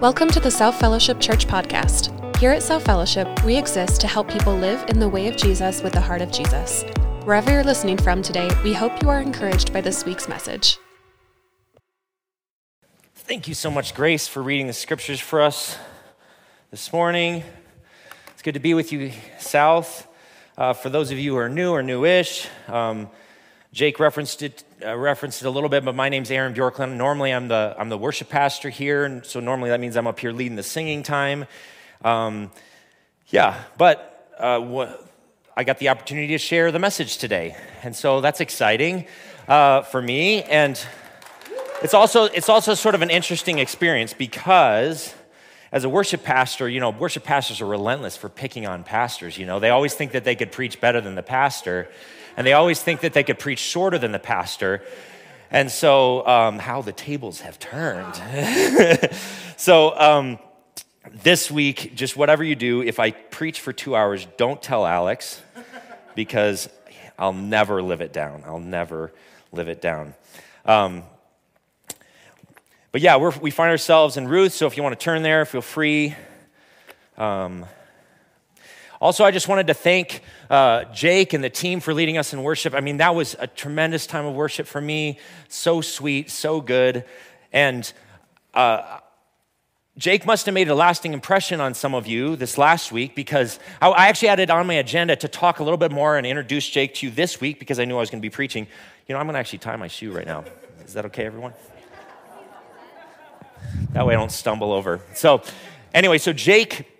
Welcome to the South Fellowship Church podcast. Here at South Fellowship, we exist to help people live in the way of Jesus with the heart of Jesus. Wherever you're listening from today, we hope you are encouraged by this week's message. Thank you so much, Grace, for reading the scriptures for us this morning. It's good to be with you, South. Uh, for those of you who are new or newish, um, Jake referenced it, uh, referenced it a little bit, but my name's Aaron Bjorklund. Normally, I'm the, I'm the worship pastor here, and so normally that means I'm up here leading the singing time. Um, yeah, but uh, wh- I got the opportunity to share the message today, and so that's exciting uh, for me. And it's also, it's also sort of an interesting experience because as a worship pastor, you know, worship pastors are relentless for picking on pastors. You know, they always think that they could preach better than the pastor and they always think that they could preach shorter than the pastor. And so, um, how the tables have turned. so, um, this week, just whatever you do, if I preach for two hours, don't tell Alex because I'll never live it down. I'll never live it down. Um, but yeah, we find ourselves in Ruth, so if you want to turn there, feel free. Um, also, I just wanted to thank uh, Jake and the team for leading us in worship. I mean, that was a tremendous time of worship for me. So sweet, so good. And uh, Jake must have made a lasting impression on some of you this last week because I, I actually had it on my agenda to talk a little bit more and introduce Jake to you this week because I knew I was going to be preaching. You know, I'm going to actually tie my shoe right now. Is that okay, everyone? That way I don't stumble over. So, anyway, so Jake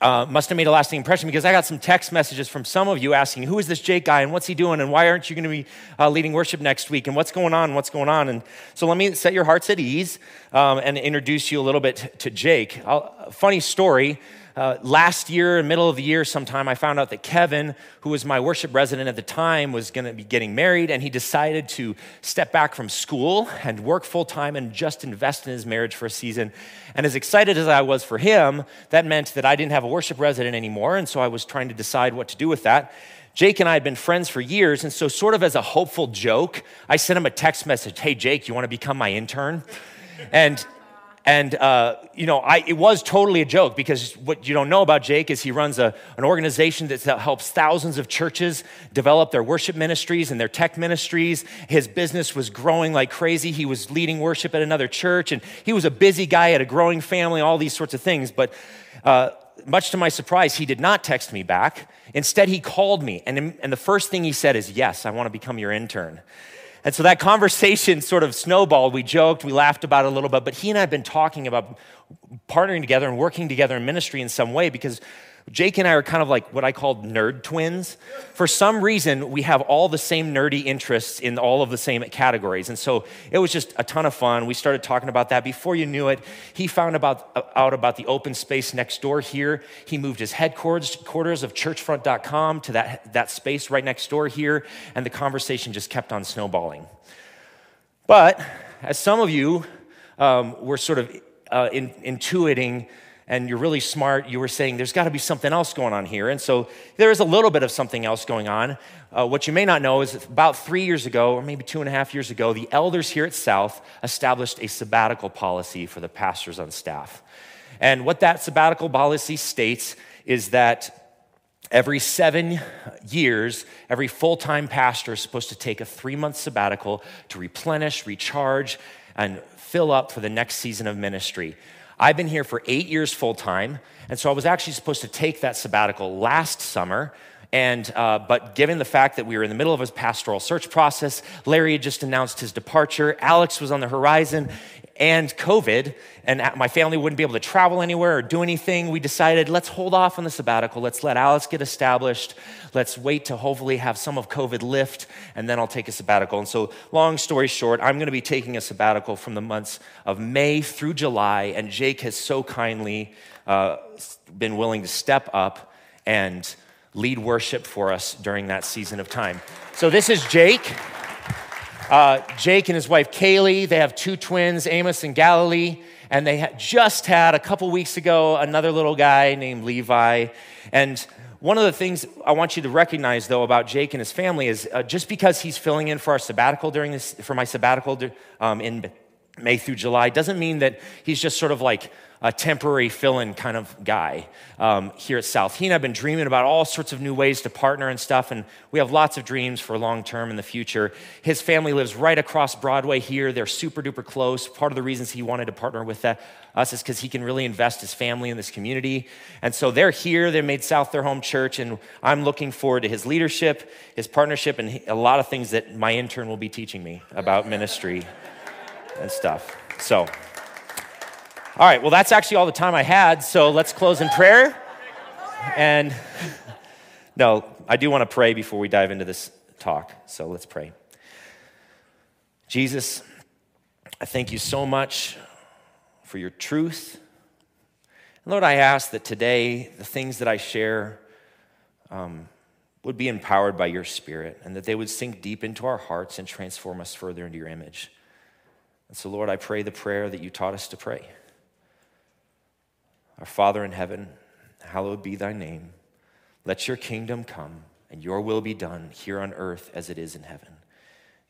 uh, must have made a lasting impression because I got some text messages from some of you asking, Who is this Jake guy and what's he doing and why aren't you going to be uh, leading worship next week and what's going on? What's going on? And so let me set your hearts at ease um, and introduce you a little bit to Jake. I'll, funny story. Uh, last year, middle of the year, sometime, I found out that Kevin, who was my worship resident at the time, was going to be getting married, and he decided to step back from school and work full time and just invest in his marriage for a season. And as excited as I was for him, that meant that I didn't have a worship resident anymore, and so I was trying to decide what to do with that. Jake and I had been friends for years, and so, sort of as a hopeful joke, I sent him a text message Hey, Jake, you want to become my intern? And and, uh, you know, I, it was totally a joke because what you don't know about Jake is he runs a, an organization that helps thousands of churches develop their worship ministries and their tech ministries. His business was growing like crazy. He was leading worship at another church, and he was a busy guy, had a growing family, all these sorts of things. But uh, much to my surprise, he did not text me back. Instead, he called me, and, and the first thing he said is, Yes, I want to become your intern. And so that conversation sort of snowballed. We joked, we laughed about it a little bit, but he and I had been talking about partnering together and working together in ministry in some way because Jake and I are kind of like what I call nerd twins. For some reason, we have all the same nerdy interests in all of the same categories. And so it was just a ton of fun. We started talking about that. Before you knew it, he found about, out about the open space next door here. He moved his headquarters quarters of churchfront.com to that, that space right next door here. And the conversation just kept on snowballing. But as some of you um, were sort of uh, in, intuiting, and you're really smart, you were saying there's got to be something else going on here. And so there is a little bit of something else going on. Uh, what you may not know is about three years ago, or maybe two and a half years ago, the elders here at South established a sabbatical policy for the pastors on staff. And what that sabbatical policy states is that every seven years, every full time pastor is supposed to take a three month sabbatical to replenish, recharge, and fill up for the next season of ministry. I've been here for eight years full time, and so I was actually supposed to take that sabbatical last summer. And, uh, but given the fact that we were in the middle of a pastoral search process, Larry had just announced his departure, Alex was on the horizon, and COVID, and my family wouldn't be able to travel anywhere or do anything, we decided let's hold off on the sabbatical. Let's let Alex get established. Let's wait to hopefully have some of COVID lift, and then I'll take a sabbatical. And so, long story short, I'm going to be taking a sabbatical from the months of May through July, and Jake has so kindly uh, been willing to step up and lead worship for us during that season of time. So, this is Jake. Uh, Jake and his wife Kaylee, they have two twins, Amos and Galilee, and they just had a couple weeks ago another little guy named Levi. And one of the things I want you to recognize, though, about Jake and his family is uh, just because he's filling in for our sabbatical during this, for my sabbatical um, in May through July doesn't mean that he's just sort of like a temporary fill in kind of guy um, here at South. He and I have been dreaming about all sorts of new ways to partner and stuff, and we have lots of dreams for long term in the future. His family lives right across Broadway here. They're super duper close. Part of the reasons he wanted to partner with us is because he can really invest his family in this community. And so they're here. They made South their home church, and I'm looking forward to his leadership, his partnership, and a lot of things that my intern will be teaching me about ministry and stuff. So, all right, well, that's actually all the time I had, so let's close in prayer. And no, I do want to pray before we dive into this talk, so let's pray. Jesus, I thank you so much for your truth. And Lord, I ask that today the things that I share um, would be empowered by your Spirit and that they would sink deep into our hearts and transform us further into your image. And so, Lord, I pray the prayer that you taught us to pray. Our Father in heaven, hallowed be thy name. Let your kingdom come and your will be done here on earth as it is in heaven.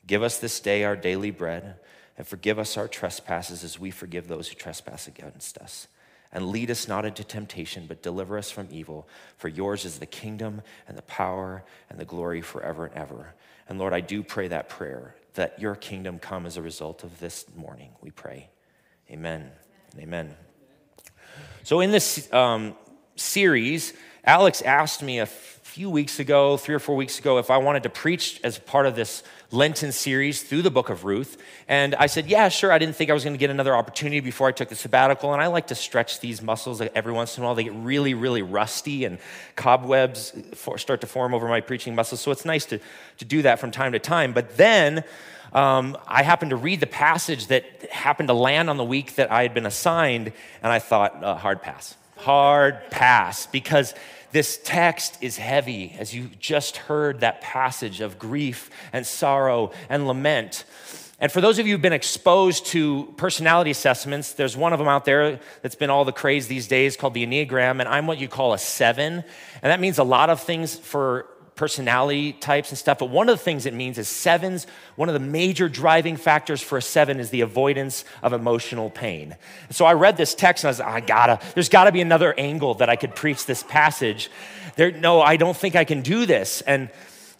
Give us this day our daily bread and forgive us our trespasses as we forgive those who trespass against us. And lead us not into temptation, but deliver us from evil. For yours is the kingdom and the power and the glory forever and ever. And Lord, I do pray that prayer that your kingdom come as a result of this morning. We pray. Amen. Amen. So, in this um, series, Alex asked me a few weeks ago, three or four weeks ago, if I wanted to preach as part of this Lenten series through the book of Ruth. And I said, yeah, sure. I didn't think I was going to get another opportunity before I took the sabbatical. And I like to stretch these muscles every once in a while. They get really, really rusty and cobwebs start to form over my preaching muscles. So it's nice to, to do that from time to time. But then, um, I happened to read the passage that happened to land on the week that I had been assigned, and I thought, uh, hard pass. Hard pass. Because this text is heavy, as you just heard that passage of grief and sorrow and lament. And for those of you who've been exposed to personality assessments, there's one of them out there that's been all the craze these days called the Enneagram, and I'm what you call a seven. And that means a lot of things for personality types and stuff, but one of the things it means is sevens, one of the major driving factors for a seven is the avoidance of emotional pain. So I read this text and I was I gotta, there's gotta be another angle that I could preach this passage. There, no, I don't think I can do this. And,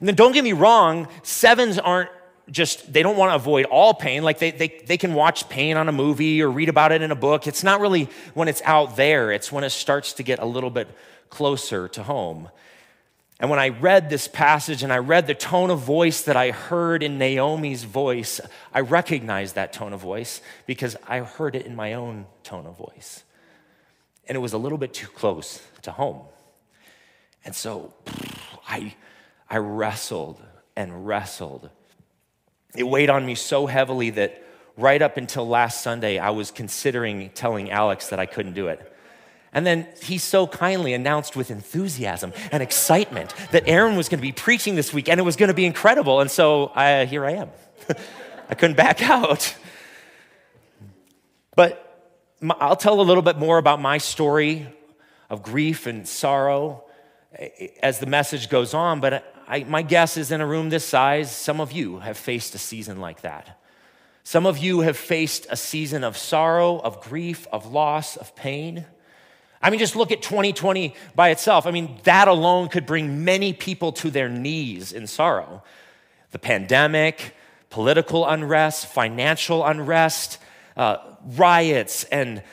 and don't get me wrong, sevens aren't just they don't want to avoid all pain like they, they, they can watch pain on a movie or read about it in a book it's not really when it's out there it's when it starts to get a little bit closer to home and when I read this passage and I read the tone of voice that I heard in Naomi's voice, I recognized that tone of voice because I heard it in my own tone of voice. And it was a little bit too close to home. And so I, I wrestled and wrestled. It weighed on me so heavily that right up until last Sunday, I was considering telling Alex that I couldn't do it. And then he so kindly announced with enthusiasm and excitement that Aaron was going to be preaching this week and it was going to be incredible. And so here I am. I couldn't back out. But I'll tell a little bit more about my story of grief and sorrow as the message goes on. But I, my guess is in a room this size, some of you have faced a season like that. Some of you have faced a season of sorrow, of grief, of loss, of pain. I mean, just look at 2020 by itself. I mean, that alone could bring many people to their knees in sorrow. The pandemic, political unrest, financial unrest, uh, riots, and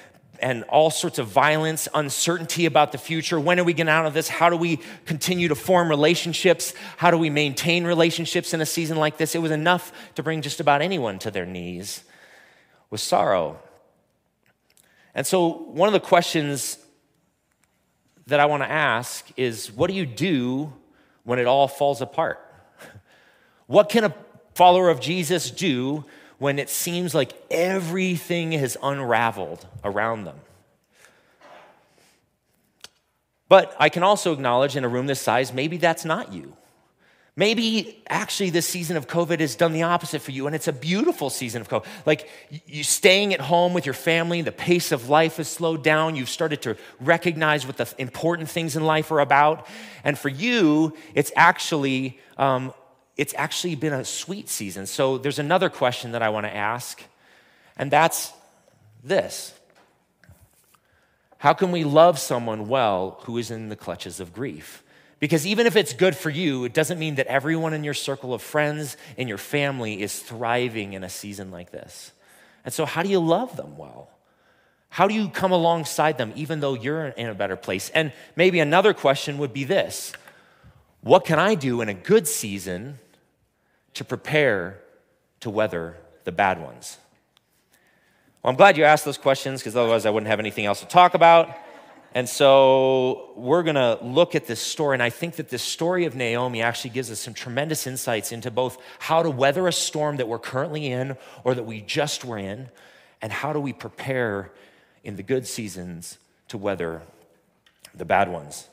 and all sorts of violence, uncertainty about the future. When are we getting out of this? How do we continue to form relationships? How do we maintain relationships in a season like this? It was enough to bring just about anyone to their knees with sorrow. And so, one of the questions that I want to ask is what do you do when it all falls apart? What can a follower of Jesus do when it seems like everything has unraveled around them? But I can also acknowledge in a room this size, maybe that's not you. Maybe actually this season of COVID has done the opposite for you, and it's a beautiful season of COVID. Like you staying at home with your family, the pace of life has slowed down. You've started to recognize what the important things in life are about, and for you, it's actually um, it's actually been a sweet season. So there's another question that I want to ask, And that's this How can we love someone well who is in the clutches of grief? Because even if it's good for you, it doesn't mean that everyone in your circle of friends, in your family, is thriving in a season like this. And so, how do you love them well? How do you come alongside them even though you're in a better place? And maybe another question would be this What can I do in a good season to prepare to weather the bad ones? Well, I'm glad you asked those questions because otherwise I wouldn't have anything else to talk about. And so we're going to look at this story. And I think that this story of Naomi actually gives us some tremendous insights into both how to weather a storm that we're currently in or that we just were in, and how do we prepare in the good seasons to weather the bad ones.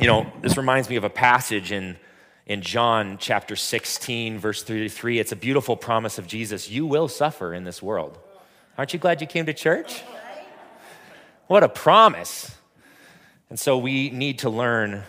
You know, this reminds me of a passage in, in John chapter 16, verse 33. It's a beautiful promise of Jesus. You will suffer in this world. Aren't you glad you came to church? What a promise. And so we need to learn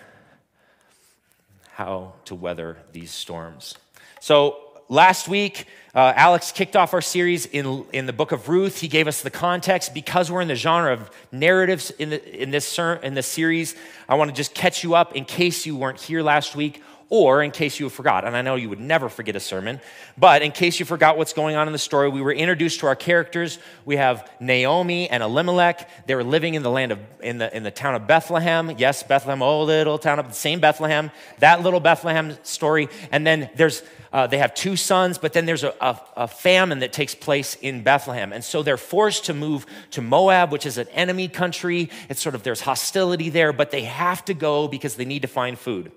how to weather these storms. So last week, uh, Alex kicked off our series in, in the book of Ruth. He gave us the context. Because we're in the genre of narratives in, the, in, this, ser- in this series, I want to just catch you up in case you weren't here last week or in case you forgot. And I know you would never forget a sermon, but in case you forgot what's going on in the story, we were introduced to our characters. We have Naomi and Elimelech. They were living in the land of, in the, in the town of Bethlehem. Yes, Bethlehem, old little town of the same Bethlehem, that little Bethlehem story. And then there's uh, they have two sons, but then there's a, a, a, famine that takes place in Bethlehem. And so they're forced to move to Moab, which is an enemy country. It's sort of, there's hostility there, but they have to go because they need to find food.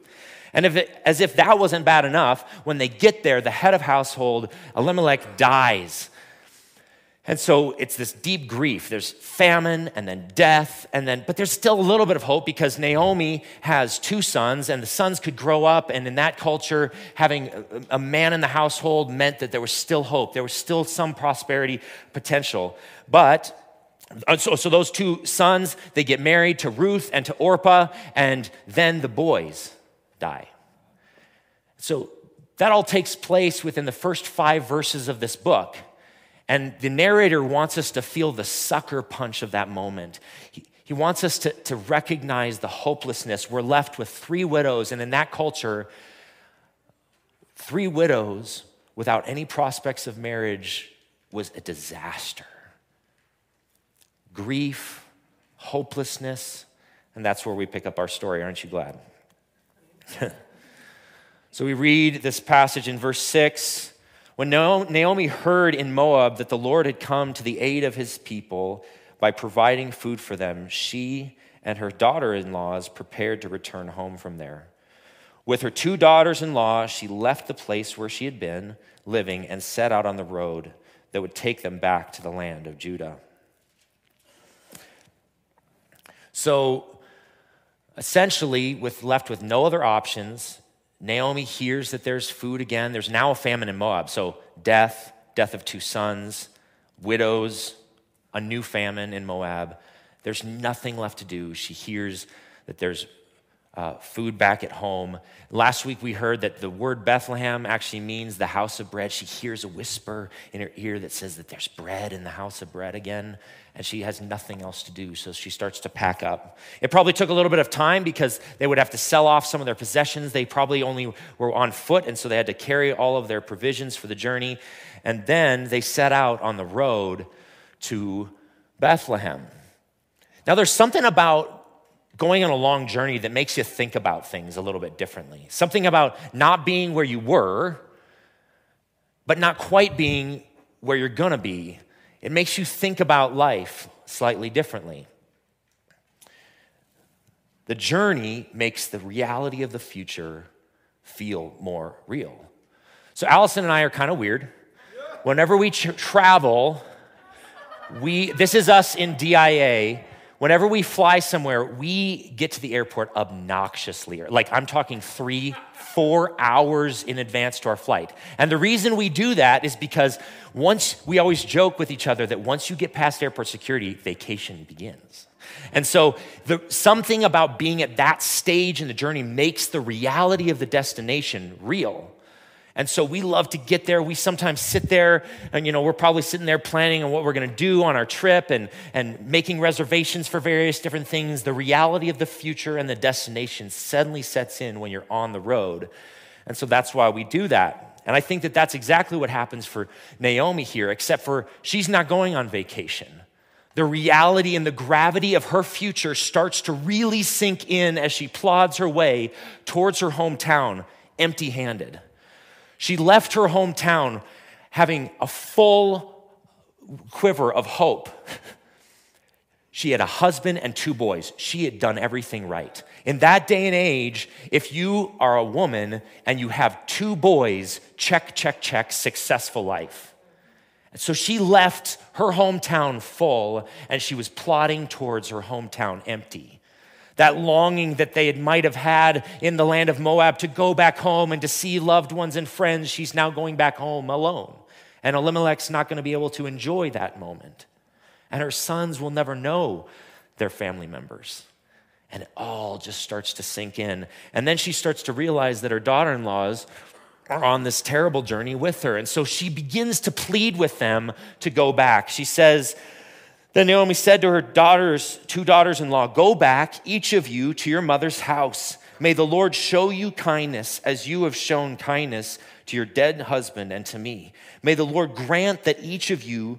And if it, as if that wasn't bad enough, when they get there, the head of household, Elimelech, dies. And so it's this deep grief. There's famine and then death, and then, but there's still a little bit of hope because Naomi has two sons, and the sons could grow up. And in that culture, having a man in the household meant that there was still hope. There was still some prosperity potential. But uh, so, so those two sons, they get married to Ruth and to Orpah, and then the boys die. So that all takes place within the first five verses of this book. And the narrator wants us to feel the sucker punch of that moment. He, he wants us to, to recognize the hopelessness. We're left with three widows, and in that culture, three widows without any prospects of marriage was a disaster. Grief, hopelessness, and that's where we pick up our story. Aren't you glad? so we read this passage in verse 6. When Naomi heard in Moab that the Lord had come to the aid of his people by providing food for them, she and her daughter in laws prepared to return home from there. With her two daughters in law, she left the place where she had been living and set out on the road that would take them back to the land of Judah. So essentially, with left with no other options, Naomi hears that there's food again. There's now a famine in Moab. So, death, death of two sons, widows, a new famine in Moab. There's nothing left to do. She hears that there's uh, food back at home. Last week we heard that the word Bethlehem actually means the house of bread. She hears a whisper in her ear that says that there's bread in the house of bread again, and she has nothing else to do, so she starts to pack up. It probably took a little bit of time because they would have to sell off some of their possessions. They probably only were on foot, and so they had to carry all of their provisions for the journey. And then they set out on the road to Bethlehem. Now, there's something about going on a long journey that makes you think about things a little bit differently. Something about not being where you were, but not quite being where you're gonna be. It makes you think about life slightly differently. The journey makes the reality of the future feel more real. So, Allison and I are kind of weird. Whenever we tra- travel, we, this is us in DIA whenever we fly somewhere, we get to the airport obnoxiously. Like I'm talking three, four hours in advance to our flight. And the reason we do that is because once we always joke with each other that once you get past airport security, vacation begins. And so the, something about being at that stage in the journey makes the reality of the destination real. And so we love to get there. We sometimes sit there and, you know, we're probably sitting there planning on what we're going to do on our trip and, and making reservations for various different things. The reality of the future and the destination suddenly sets in when you're on the road. And so that's why we do that. And I think that that's exactly what happens for Naomi here, except for she's not going on vacation. The reality and the gravity of her future starts to really sink in as she plods her way towards her hometown empty handed. She left her hometown having a full quiver of hope. She had a husband and two boys. She had done everything right. In that day and age, if you are a woman and you have two boys, check, check, check, successful life. And so she left her hometown full and she was plodding towards her hometown empty that longing that they might have had in the land of Moab to go back home and to see loved ones and friends, she's now going back home alone. And Elimelech's not going to be able to enjoy that moment. And her sons will never know their family members. And it all just starts to sink in. And then she starts to realize that her daughter in laws are on this terrible journey with her. And so she begins to plead with them to go back. She says, then Naomi said to her daughters, two daughters in law, Go back, each of you, to your mother's house. May the Lord show you kindness as you have shown kindness to your dead husband and to me. May the Lord grant that each of you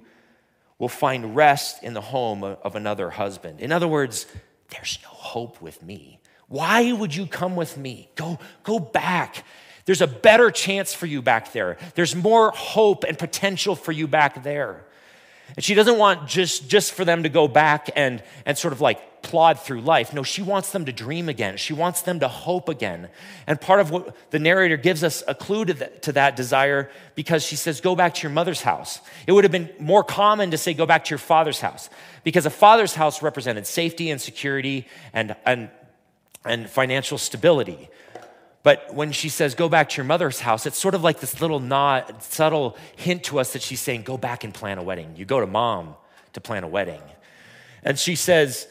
will find rest in the home of another husband. In other words, there's no hope with me. Why would you come with me? Go, go back. There's a better chance for you back there. There's more hope and potential for you back there. And she doesn't want just, just for them to go back and, and sort of like plod through life. No, she wants them to dream again. She wants them to hope again. And part of what the narrator gives us a clue to, the, to that desire because she says, Go back to your mother's house. It would have been more common to say, Go back to your father's house because a father's house represented safety and security and, and, and financial stability. But when she says, go back to your mother's house, it's sort of like this little nod, subtle hint to us that she's saying, go back and plan a wedding. You go to mom to plan a wedding. And she says,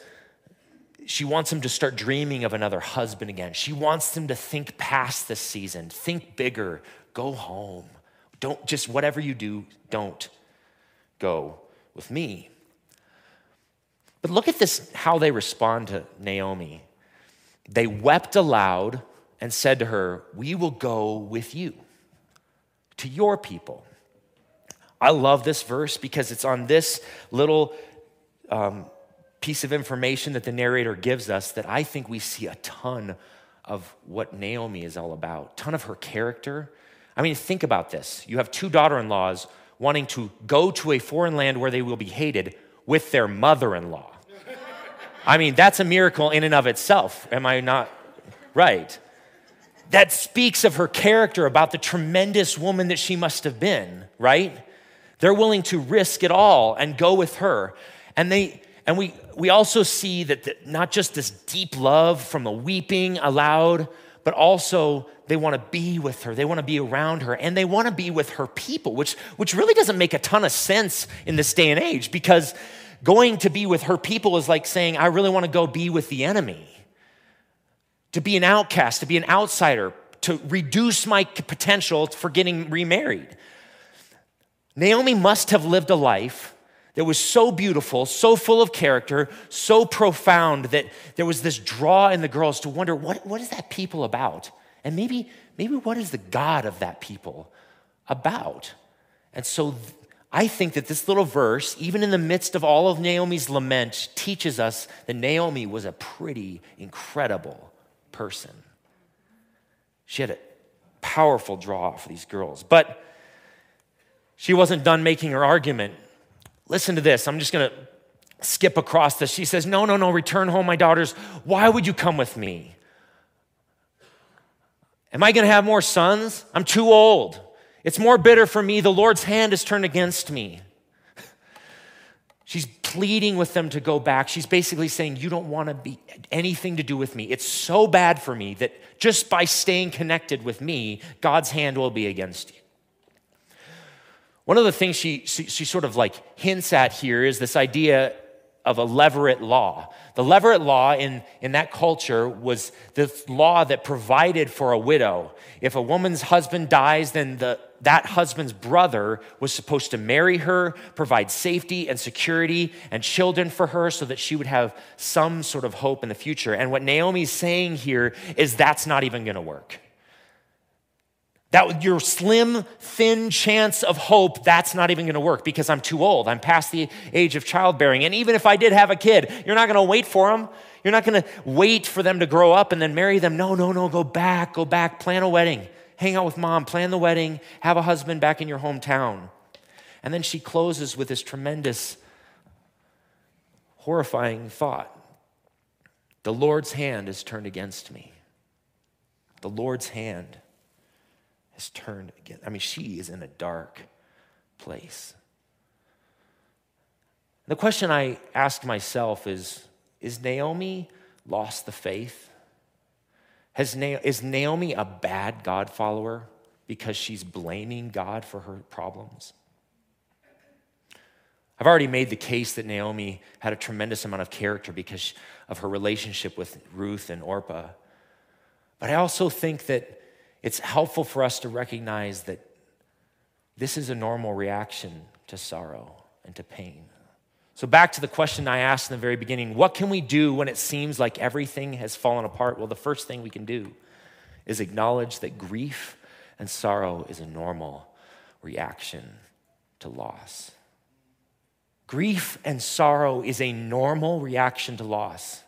she wants him to start dreaming of another husband again. She wants him to think past this season, think bigger, go home. Don't just whatever you do, don't go with me. But look at this how they respond to Naomi. They wept aloud and said to her, We will go with you to your people. I love this verse because it's on this little um, piece of information that the narrator gives us that I think we see a ton of what Naomi is all about, ton of her character. I mean, think about this. You have two daughter in laws wanting to go to a foreign land where they will be hated with their mother in law. I mean, that's a miracle in and of itself. Am I not right? That speaks of her character, about the tremendous woman that she must have been, right? They're willing to risk it all and go with her. And they and we we also see that the, not just this deep love from the weeping aloud, but also they want to be with her. They want to be around her and they want to be with her people, which which really doesn't make a ton of sense in this day and age because going to be with her people is like saying I really want to go be with the enemy to be an outcast, to be an outsider, to reduce my potential for getting remarried. Naomi must have lived a life that was so beautiful, so full of character, so profound that there was this draw in the girls to wonder what, what is that people about? And maybe, maybe what is the God of that people about? And so I think that this little verse, even in the midst of all of Naomi's lament, teaches us that Naomi was a pretty incredible person. She had a powerful draw for these girls. But she wasn't done making her argument. Listen to this. I'm just going to skip across this. She says, No, no, no, return home, my daughters. Why would you come with me? Am I going to have more sons? I'm too old. It's more bitter for me. The Lord's hand is turned against me. She's pleading with them to go back. She's basically saying, You don't want to be anything to do with me. It's so bad for me that just by staying connected with me, God's hand will be against you. One of the things she, she, she sort of like hints at here is this idea of a levirate law. The levirate law in, in that culture was the law that provided for a widow. If a woman's husband dies, then the, that husband's brother was supposed to marry her, provide safety and security and children for her so that she would have some sort of hope in the future. And what Naomi's saying here is that's not even gonna work. That your slim, thin chance of hope, that's not even gonna work because I'm too old. I'm past the age of childbearing. And even if I did have a kid, you're not gonna wait for them. You're not gonna wait for them to grow up and then marry them. No, no, no, go back, go back, plan a wedding, hang out with mom, plan the wedding, have a husband back in your hometown. And then she closes with this tremendous, horrifying thought The Lord's hand is turned against me. The Lord's hand has turned again. I mean, she is in a dark place. The question I ask myself is Is Naomi lost the faith? Has Na- is Naomi a bad God follower because she's blaming God for her problems? I've already made the case that Naomi had a tremendous amount of character because of her relationship with Ruth and Orpah. But I also think that it's helpful for us to recognize that this is a normal reaction to sorrow and to pain. So, back to the question I asked in the very beginning what can we do when it seems like everything has fallen apart? Well, the first thing we can do is acknowledge that grief and sorrow is a normal reaction to loss. Grief and sorrow is a normal reaction to loss.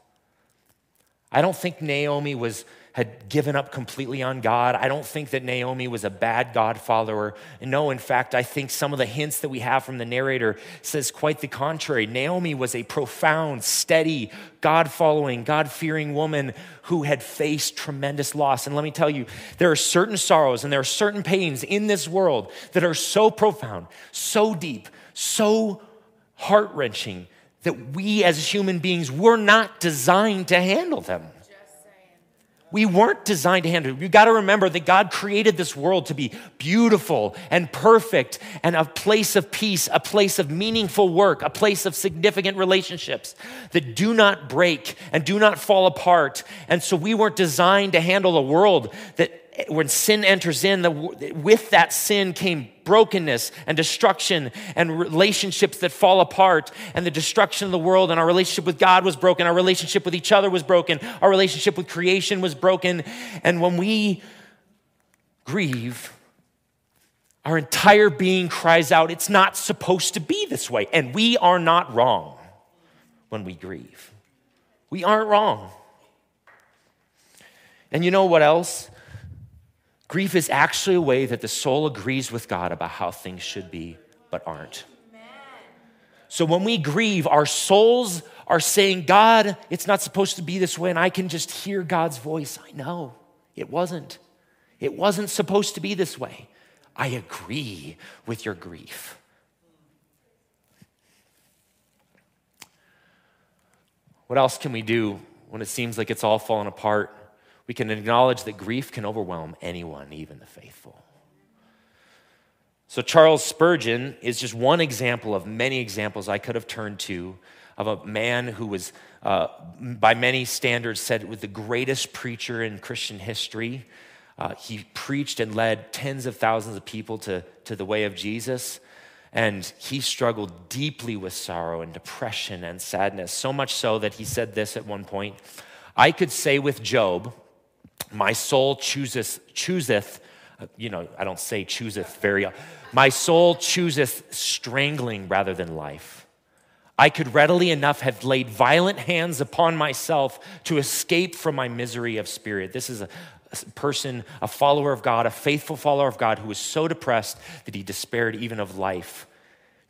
I don't think Naomi was had given up completely on God. I don't think that Naomi was a bad God follower. No, in fact, I think some of the hints that we have from the narrator says quite the contrary. Naomi was a profound, steady, God following, God fearing woman who had faced tremendous loss. And let me tell you, there are certain sorrows and there are certain pains in this world that are so profound, so deep, so heart wrenching that we as human beings were not designed to handle them. We weren't designed to handle it. You got to remember that God created this world to be beautiful and perfect and a place of peace, a place of meaningful work, a place of significant relationships that do not break and do not fall apart. And so we weren't designed to handle a world that when sin enters in, the, with that sin came brokenness and destruction and relationships that fall apart and the destruction of the world. And our relationship with God was broken. Our relationship with each other was broken. Our relationship with creation was broken. And when we grieve, our entire being cries out, It's not supposed to be this way. And we are not wrong when we grieve. We aren't wrong. And you know what else? Grief is actually a way that the soul agrees with God about how things should be, but aren't. So when we grieve, our souls are saying, God, it's not supposed to be this way. And I can just hear God's voice. I know it wasn't. It wasn't supposed to be this way. I agree with your grief. What else can we do when it seems like it's all fallen apart? We can acknowledge that grief can overwhelm anyone, even the faithful. So, Charles Spurgeon is just one example of many examples I could have turned to of a man who was, uh, by many standards, said was the greatest preacher in Christian history. Uh, he preached and led tens of thousands of people to, to the way of Jesus. And he struggled deeply with sorrow and depression and sadness, so much so that he said this at one point I could say with Job, my soul chooseth, chooseth, uh, you know, I don't say chooseth very, my soul chooseth strangling rather than life. I could readily enough have laid violent hands upon myself to escape from my misery of spirit. This is a, person, a follower of God, a faithful follower of God who was so depressed that he despaired even of life.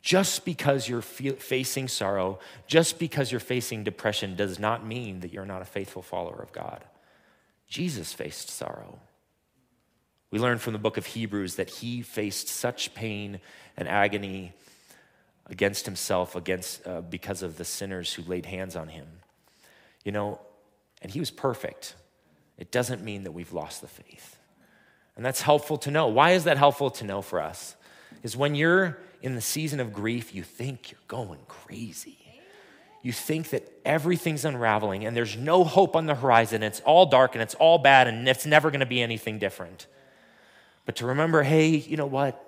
Just because you're facing sorrow, just because you're facing depression, does not mean that you're not a faithful follower of God. Jesus faced sorrow. We learn from the book of Hebrews that he faced such pain and agony against himself against uh, because of the sinners who laid hands on him. You know, and he was perfect. It doesn't mean that we've lost the faith. And that's helpful to know. Why is that helpful to know for us? Is when you're in the season of grief, you think you're going crazy. You think that everything's unraveling and there's no hope on the horizon. It's all dark and it's all bad and it's never going to be anything different. But to remember hey, you know what?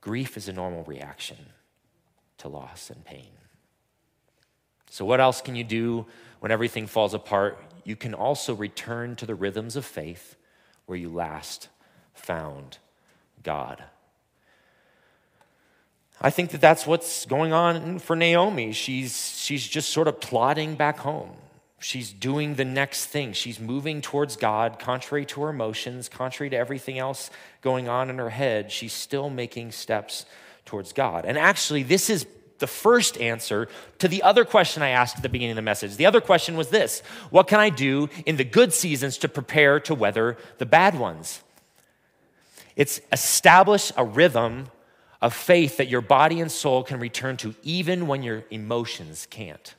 Grief is a normal reaction to loss and pain. So, what else can you do when everything falls apart? You can also return to the rhythms of faith where you last found God. I think that that's what's going on for Naomi. She's, she's just sort of plodding back home. She's doing the next thing. She's moving towards God, contrary to her emotions, contrary to everything else going on in her head. She's still making steps towards God. And actually, this is the first answer to the other question I asked at the beginning of the message. The other question was this What can I do in the good seasons to prepare to weather the bad ones? It's establish a rhythm of faith that your body and soul can return to even when your emotions can't.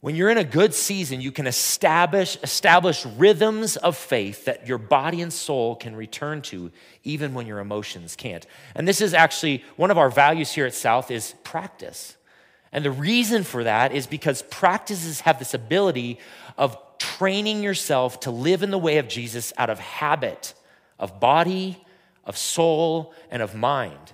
When you're in a good season, you can establish, establish rhythms of faith that your body and soul can return to even when your emotions can't. And this is actually one of our values here at South is practice. And the reason for that is because practices have this ability of training yourself to live in the way of Jesus out of habit, of body, of soul, and of mind.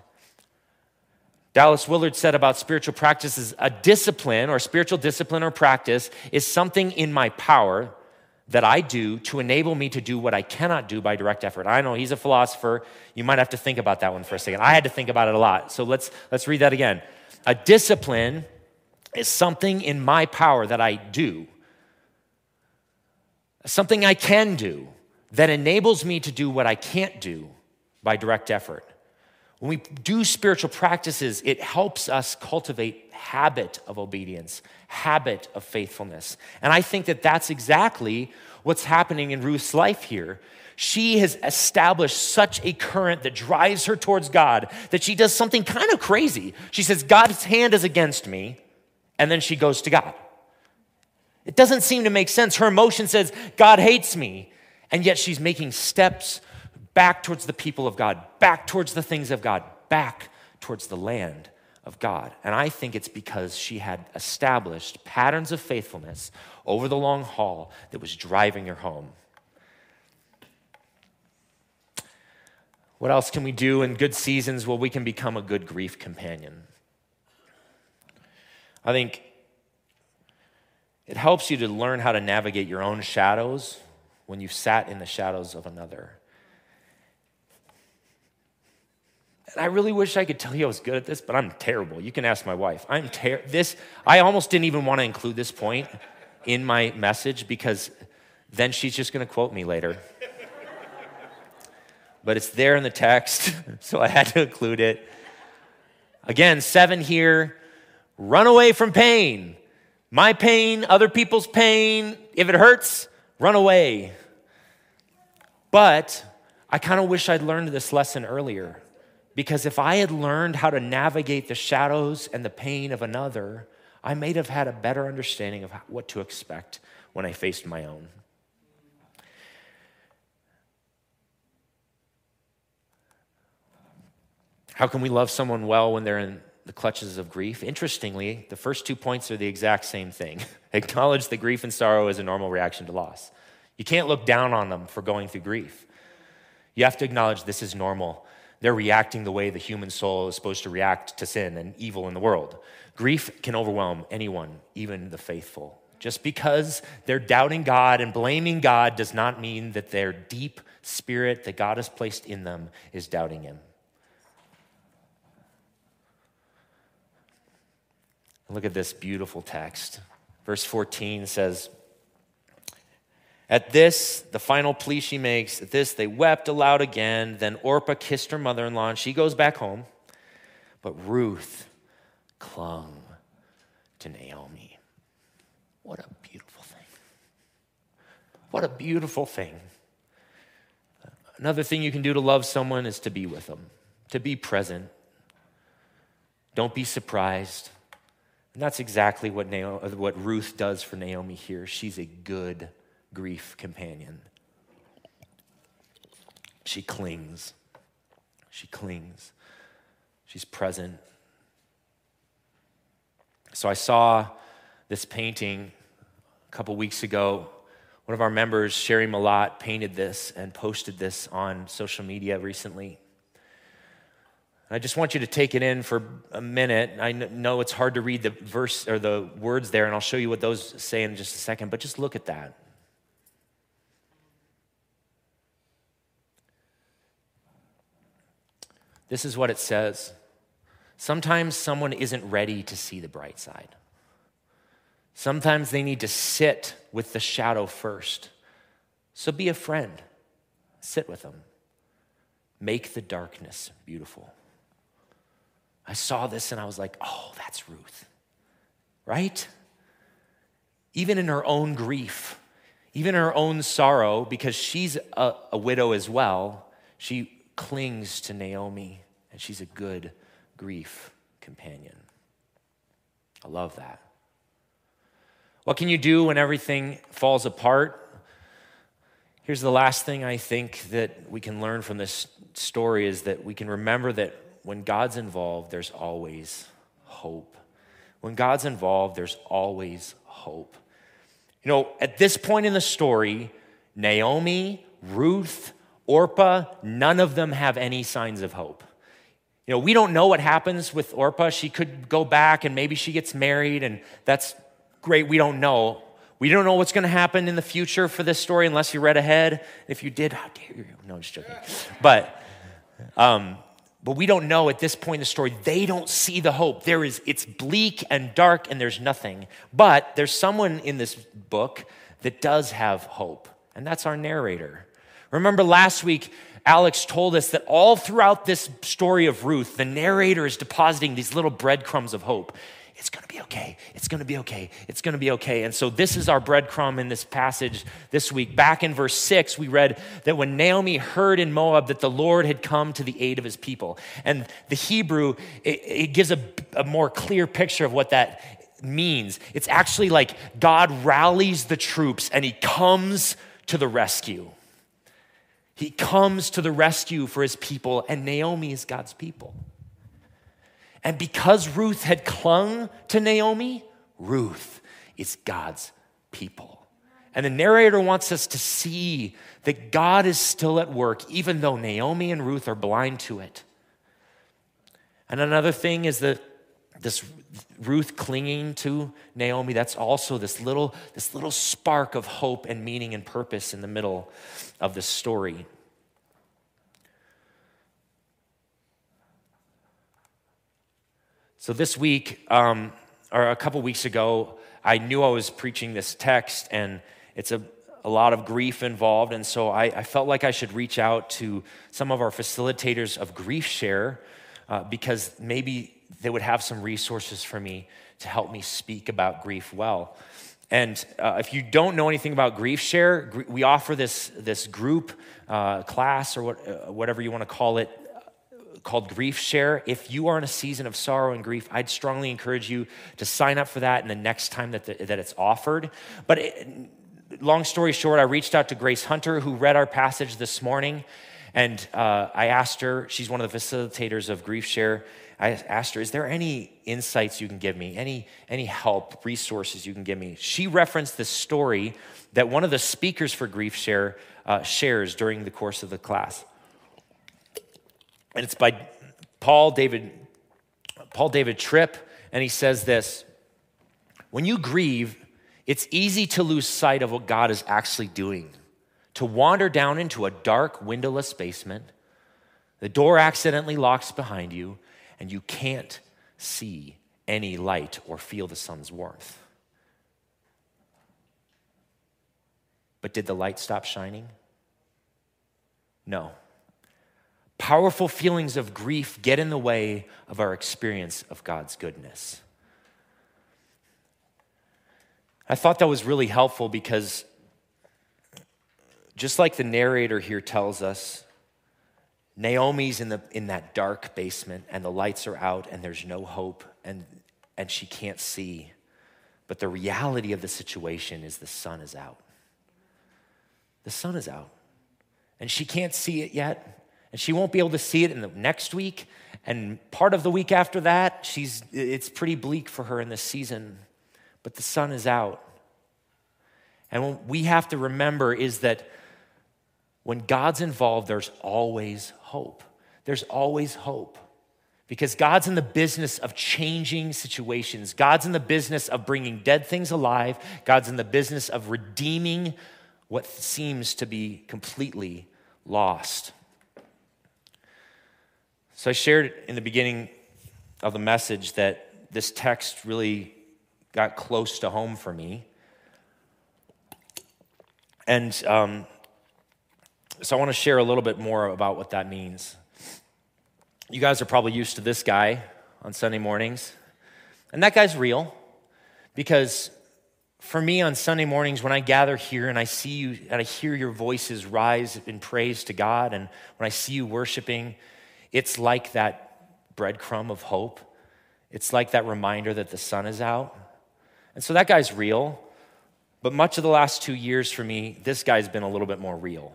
Dallas Willard said about spiritual practices a discipline or spiritual discipline or practice is something in my power that I do to enable me to do what I cannot do by direct effort. I know he's a philosopher. You might have to think about that one for a second. I had to think about it a lot. So let's, let's read that again. A discipline is something in my power that I do, something I can do that enables me to do what I can't do by direct effort. When we do spiritual practices, it helps us cultivate habit of obedience, habit of faithfulness. And I think that that's exactly what's happening in Ruth's life here. She has established such a current that drives her towards God that she does something kind of crazy. She says, God's hand is against me, and then she goes to God. It doesn't seem to make sense. Her emotion says, God hates me, and yet she's making steps back towards the people of God, back towards the things of God, back towards the land of God. And I think it's because she had established patterns of faithfulness over the long haul that was driving her home. What else can we do in good seasons? Well, we can become a good grief companion. I think it helps you to learn how to navigate your own shadows when you've sat in the shadows of another. And I really wish I could tell you I was good at this, but I'm terrible. You can ask my wife. I'm ter- this I almost didn't even want to include this point in my message because then she's just going to quote me later. but it's there in the text, so I had to include it. Again, 7 here. Run away from pain. My pain, other people's pain. If it hurts, run away. But I kind of wish I'd learned this lesson earlier. Because if I had learned how to navigate the shadows and the pain of another, I may have had a better understanding of what to expect when I faced my own. How can we love someone well when they're in the clutches of grief? Interestingly, the first two points are the exact same thing. Acknowledge that grief and sorrow is a normal reaction to loss. You can't look down on them for going through grief. You have to acknowledge this is normal they're reacting the way the human soul is supposed to react to sin and evil in the world. Grief can overwhelm anyone, even the faithful. Just because they're doubting God and blaming God does not mean that their deep spirit that God has placed in them is doubting Him. Look at this beautiful text. Verse 14 says, at this, the final plea she makes, at this, they wept aloud again. Then Orpah kissed her mother in law and she goes back home. But Ruth clung to Naomi. What a beautiful thing. What a beautiful thing. Another thing you can do to love someone is to be with them, to be present. Don't be surprised. And that's exactly what, Naomi, what Ruth does for Naomi here. She's a good grief companion. She clings. She clings. She's present. so I saw this painting a couple weeks ago. One of our members, Sherry Malott, painted this and posted this on social media recently. I just want you to take it in for a minute. I know it's hard to read the verse or the words there, and I'll show you what those say in just a second, but just look at that. This is what it says. Sometimes someone isn't ready to see the bright side. Sometimes they need to sit with the shadow first. So be a friend, sit with them, make the darkness beautiful. I saw this and I was like, oh, that's Ruth, right? Even in her own grief, even her own sorrow, because she's a, a widow as well, she clings to Naomi and she's a good grief companion. I love that. What can you do when everything falls apart? Here's the last thing I think that we can learn from this story is that we can remember that when God's involved, there's always hope. When God's involved, there's always hope. You know, at this point in the story, Naomi, Ruth, Orpah, none of them have any signs of hope. You know, we don't know what happens with Orpah. She could go back and maybe she gets married, and that's great. We don't know. We don't know what's going to happen in the future for this story unless you read ahead. If you did, how dare you? No, just joking. But um, but we don't know at this point in the story. They don't see the hope. There is, it's bleak and dark and there's nothing. But there's someone in this book that does have hope, and that's our narrator. Remember last week, Alex told us that all throughout this story of Ruth, the narrator is depositing these little breadcrumbs of hope it's going to be okay. It's going to be okay. It's going to be okay. And so, this is our breadcrumb in this passage this week. Back in verse six, we read that when Naomi heard in Moab that the Lord had come to the aid of his people. And the Hebrew, it, it gives a, a more clear picture of what that means. It's actually like God rallies the troops and he comes to the rescue. He comes to the rescue for his people, and Naomi is God's people. And because Ruth had clung to Naomi, Ruth is God's people. And the narrator wants us to see that God is still at work, even though Naomi and Ruth are blind to it. And another thing is that this Ruth clinging to Naomi, that's also this little, this little spark of hope and meaning and purpose in the middle of the story. So this week, um, or a couple weeks ago, I knew I was preaching this text, and it's a, a lot of grief involved. And so I, I, felt like I should reach out to some of our facilitators of Grief Share uh, because maybe they would have some resources for me to help me speak about grief well. And uh, if you don't know anything about Grief Share, we offer this, this group uh, class or what, uh, whatever you want to call it called Grief Share. If you are in a season of sorrow and grief, I'd strongly encourage you to sign up for that and the next time that, the, that it's offered. But it, long story short, I reached out to Grace Hunter, who read our passage this morning. And uh, I asked her, she's one of the facilitators of Grief Share. I asked her, is there any insights you can give me, any, any help, resources you can give me? She referenced this story that one of the speakers for Grief Share uh, shares during the course of the class. And it's by Paul David, Paul David Tripp, and he says this When you grieve, it's easy to lose sight of what God is actually doing, to wander down into a dark, windowless basement. The door accidentally locks behind you, and you can't see any light or feel the sun's warmth. But did the light stop shining? No. Powerful feelings of grief get in the way of our experience of God's goodness. I thought that was really helpful because just like the narrator here tells us, Naomi's in, the, in that dark basement and the lights are out and there's no hope and, and she can't see. But the reality of the situation is the sun is out. The sun is out. And she can't see it yet and she won't be able to see it in the next week And part of the week after that, she's, it's pretty bleak for her in this season, but the sun is out. And what we have to remember is that when God's involved, there's always hope. There's always hope. Because God's in the business of changing situations. God's in the business of bringing dead things alive. God's in the business of redeeming what seems to be completely lost. So I shared in the beginning of the message that this text really got close to home for me. And um, so I want to share a little bit more about what that means. You guys are probably used to this guy on Sunday mornings, and that guy's real because for me on Sunday mornings when I gather here and I see you and I hear your voices rise in praise to God, and when I see you worshiping, it's like that breadcrumb of hope. It's like that reminder that the sun is out. And so that guy's real. But much of the last two years for me, this guy's been a little bit more real.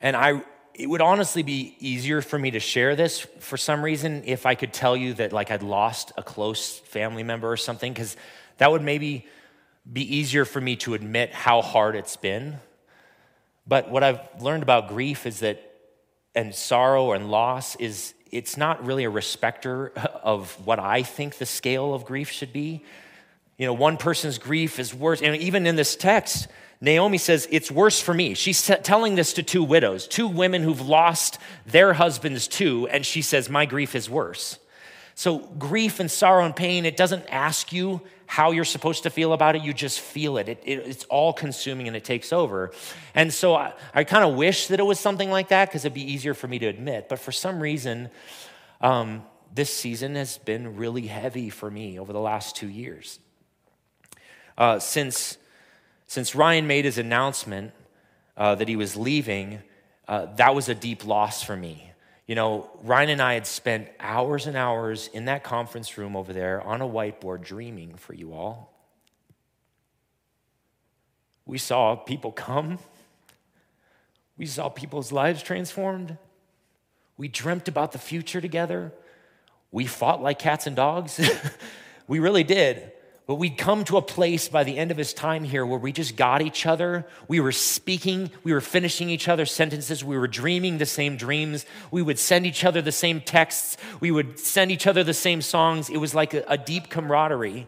And I, it would honestly be easier for me to share this for some reason if I could tell you that like I'd lost a close family member or something, because that would maybe be easier for me to admit how hard it's been. But what I've learned about grief is that, and sorrow and loss is, it's not really a respecter of what I think the scale of grief should be. You know, one person's grief is worse. And even in this text, Naomi says, It's worse for me. She's telling this to two widows, two women who've lost their husbands too, and she says, My grief is worse. So, grief and sorrow and pain, it doesn't ask you how you're supposed to feel about it, you just feel it. it, it it's all consuming and it takes over. And so, I, I kind of wish that it was something like that because it'd be easier for me to admit. But for some reason, um, this season has been really heavy for me over the last two years. Uh, since, since Ryan made his announcement uh, that he was leaving, uh, that was a deep loss for me. You know, Ryan and I had spent hours and hours in that conference room over there on a whiteboard dreaming for you all. We saw people come, we saw people's lives transformed. We dreamt about the future together. We fought like cats and dogs. we really did. But we'd come to a place by the end of his time here where we just got each other. We were speaking, we were finishing each other's sentences, we were dreaming the same dreams. We would send each other the same texts, we would send each other the same songs. It was like a, a deep camaraderie.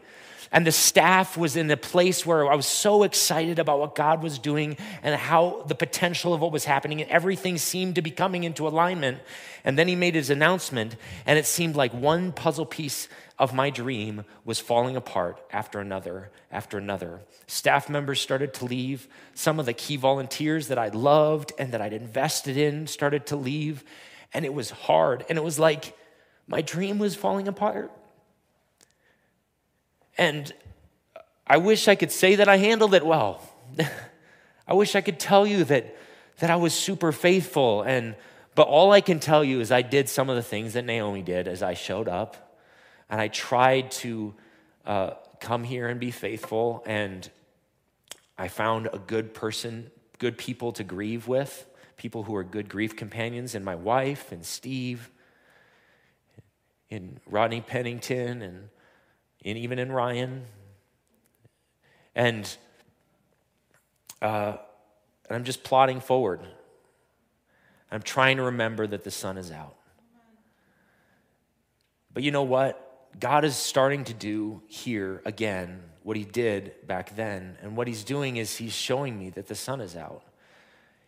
And the staff was in a place where I was so excited about what God was doing and how the potential of what was happening, and everything seemed to be coming into alignment. And then he made his announcement, and it seemed like one puzzle piece of my dream was falling apart after another after another. Staff members started to leave. Some of the key volunteers that I loved and that I'd invested in started to leave. And it was hard. And it was like my dream was falling apart. And I wish I could say that I handled it well. I wish I could tell you that, that I was super faithful. And, but all I can tell you is I did some of the things that Naomi did as I showed up and I tried to uh, come here and be faithful, and I found a good person, good people to grieve with, people who are good grief companions, and my wife, and Steve, and Rodney Pennington, and, and even in Ryan. And, uh, and I'm just plodding forward. I'm trying to remember that the sun is out. But you know what? God is starting to do here again what he did back then. And what he's doing is he's showing me that the sun is out.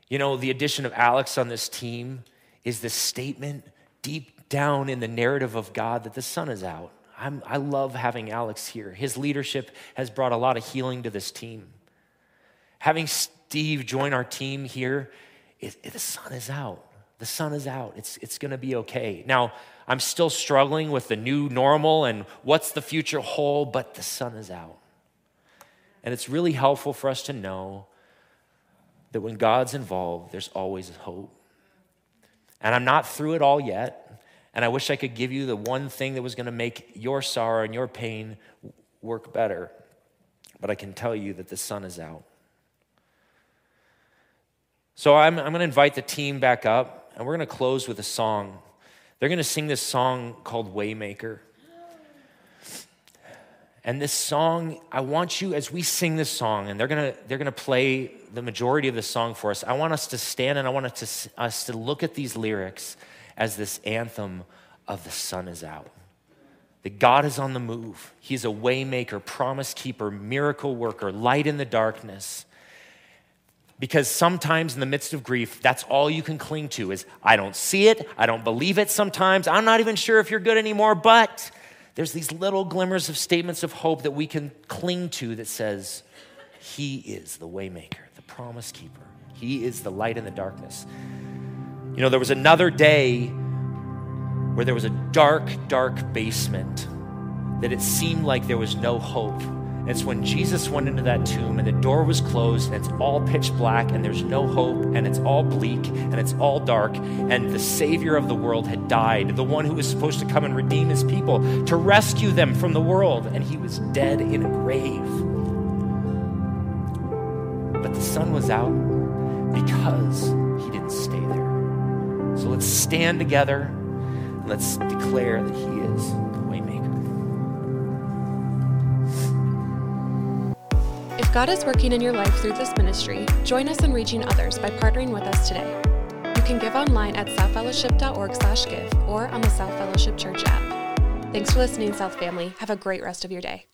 You know, the addition of Alex on this team is the statement deep down in the narrative of God that the sun is out. I'm, i love having Alex here. His leadership has brought a lot of healing to this team. Having Steve join our team here, it, it, the sun is out. The sun is out. It's, it's going to be okay. Now, I'm still struggling with the new normal and what's the future hold, but the sun is out. And it's really helpful for us to know that when God's involved, there's always hope. And I'm not through it all yet. And I wish I could give you the one thing that was going to make your sorrow and your pain work better. But I can tell you that the sun is out. So I'm, I'm going to invite the team back up. And we're going to close with a song. They're going to sing this song called Waymaker. And this song, I want you, as we sing this song, and they're gonna, they're gonna play the majority of the song for us, I want us to stand and I want us to, us to look at these lyrics as this anthem of the sun is out. That God is on the move. He's a waymaker, promise keeper, miracle worker, light in the darkness. Because sometimes in the midst of grief, that's all you can cling to is I don't see it, I don't believe it sometimes, I'm not even sure if you're good anymore, but there's these little glimmers of statements of hope that we can cling to that says, He is the waymaker, the promise keeper. He is the light in the darkness. You know, there was another day where there was a dark, dark basement that it seemed like there was no hope. It's when Jesus went into that tomb and the door was closed and it's all pitch black and there's no hope and it's all bleak and it's all dark and the Savior of the world had died, the one who was supposed to come and redeem his people, to rescue them from the world, and he was dead in a grave. But the sun was out because he didn't stay there. So let's stand together. and Let's declare that he is God is working in your life through this ministry, join us in reaching others by partnering with us today. You can give online at southfellowship.org/give or on the South Fellowship Church app. Thanks for listening, South family. Have a great rest of your day.